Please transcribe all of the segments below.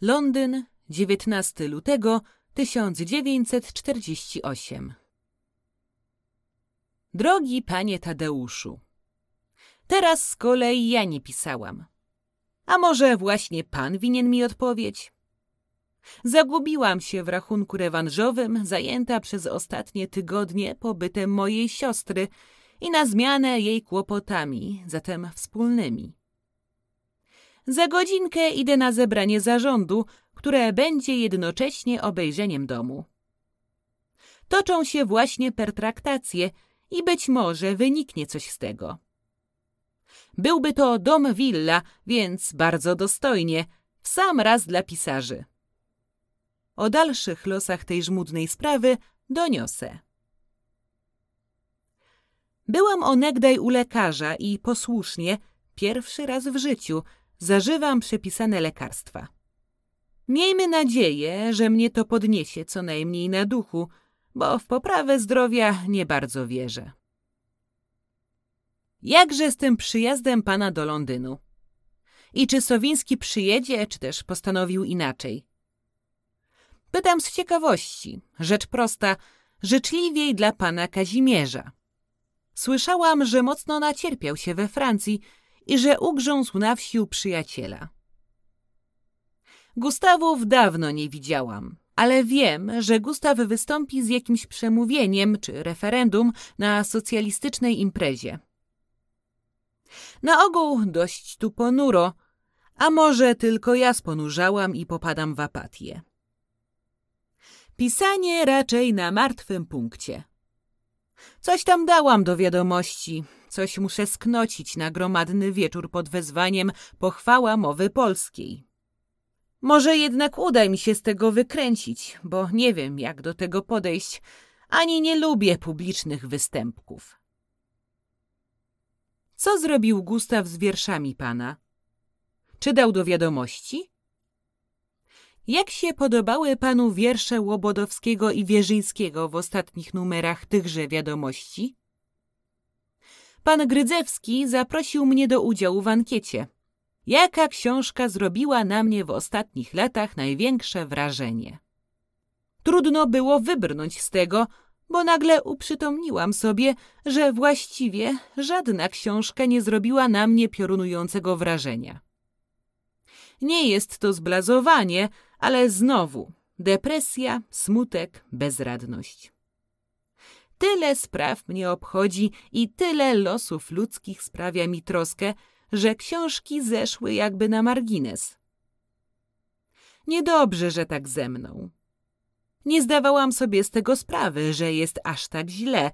Londyn, 19 lutego 1948 Drogi panie Tadeuszu, teraz z kolei ja nie pisałam. A może właśnie pan winien mi odpowiedź? Zagubiłam się w rachunku rewanżowym, zajęta przez ostatnie tygodnie pobytem mojej siostry i na zmianę jej kłopotami, zatem wspólnymi. Za godzinkę idę na zebranie zarządu, które będzie jednocześnie obejrzeniem domu. Toczą się właśnie pertraktacje i być może wyniknie coś z tego. Byłby to dom willa, więc bardzo dostojnie, w sam raz dla pisarzy. O dalszych losach tej żmudnej sprawy doniosę. Byłam onegdaj u lekarza i posłusznie, pierwszy raz w życiu, zażywam przepisane lekarstwa. Miejmy nadzieję, że mnie to podniesie co najmniej na duchu, bo w poprawę zdrowia nie bardzo wierzę. Jakże z tym przyjazdem pana do Londynu? I czy Sowiński przyjedzie, czy też postanowił inaczej? Pytam z ciekawości, rzecz prosta, życzliwiej dla pana Kazimierza. Słyszałam, że mocno nacierpiał się we Francji i że ugrzązł na wsi u przyjaciela. Gustawów dawno nie widziałam, ale wiem, że Gustaw wystąpi z jakimś przemówieniem czy referendum na socjalistycznej imprezie. Na ogół dość tu ponuro, a może tylko ja sponurzałam i popadam w apatię. Pisanie raczej na martwym punkcie. Coś tam dałam do wiadomości, coś muszę sknocić na gromadny wieczór pod wezwaniem pochwała mowy polskiej. Może jednak uda mi się z tego wykręcić, bo nie wiem, jak do tego podejść, ani nie lubię publicznych występków. Co zrobił Gustaw z wierszami pana? Czy dał do wiadomości? Jak się podobały panu wiersze Łobodowskiego i Wierzyńskiego w ostatnich numerach tychże wiadomości? Pan Grydzewski zaprosił mnie do udziału w ankiecie. Jaka książka zrobiła na mnie w ostatnich latach największe wrażenie? Trudno było wybrnąć z tego, bo nagle uprzytomniłam sobie, że właściwie żadna książka nie zrobiła na mnie piorunującego wrażenia. Nie jest to zblazowanie, ale znowu depresja, smutek, bezradność. Tyle spraw mnie obchodzi i tyle losów ludzkich sprawia mi troskę, że książki zeszły jakby na margines. Niedobrze, że tak ze mną. Nie zdawałam sobie z tego sprawy, że jest aż tak źle,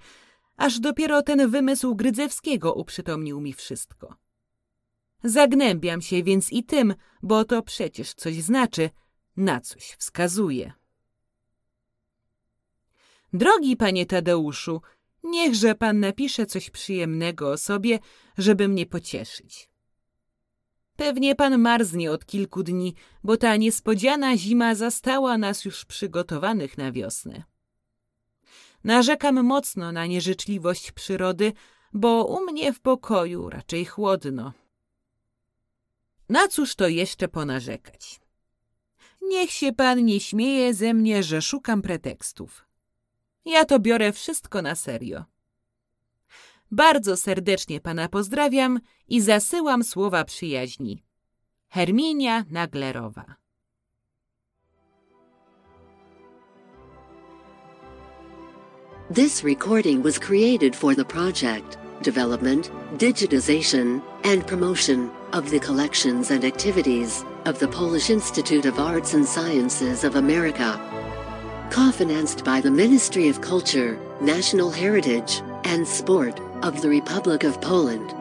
aż dopiero ten wymysł Grydzewskiego uprzytomnił mi wszystko. Zagnębiam się więc i tym, bo to przecież coś znaczy, na coś wskazuje. Drogi panie Tadeuszu, niechże pan napisze coś przyjemnego o sobie, żeby mnie pocieszyć. Pewnie pan marznie od kilku dni, bo ta niespodziana zima zastała nas już przygotowanych na wiosnę. Narzekam mocno na nieżyczliwość przyrody, bo u mnie w pokoju raczej chłodno. Na cóż to jeszcze ponarzekać? Niech się pan nie śmieje ze mnie, że szukam pretekstów. Ja to biorę wszystko na serio. Bardzo serdecznie pana pozdrawiam i zasyłam słowa przyjaźni. Herminia Naglerowa This recording was created for the project, development, digitization, and promotion of the collections and activities of the Polish Institute of Arts and Sciences of America. Co-financed by the Ministry of Culture, National Heritage, and Sport of the Republic of Poland.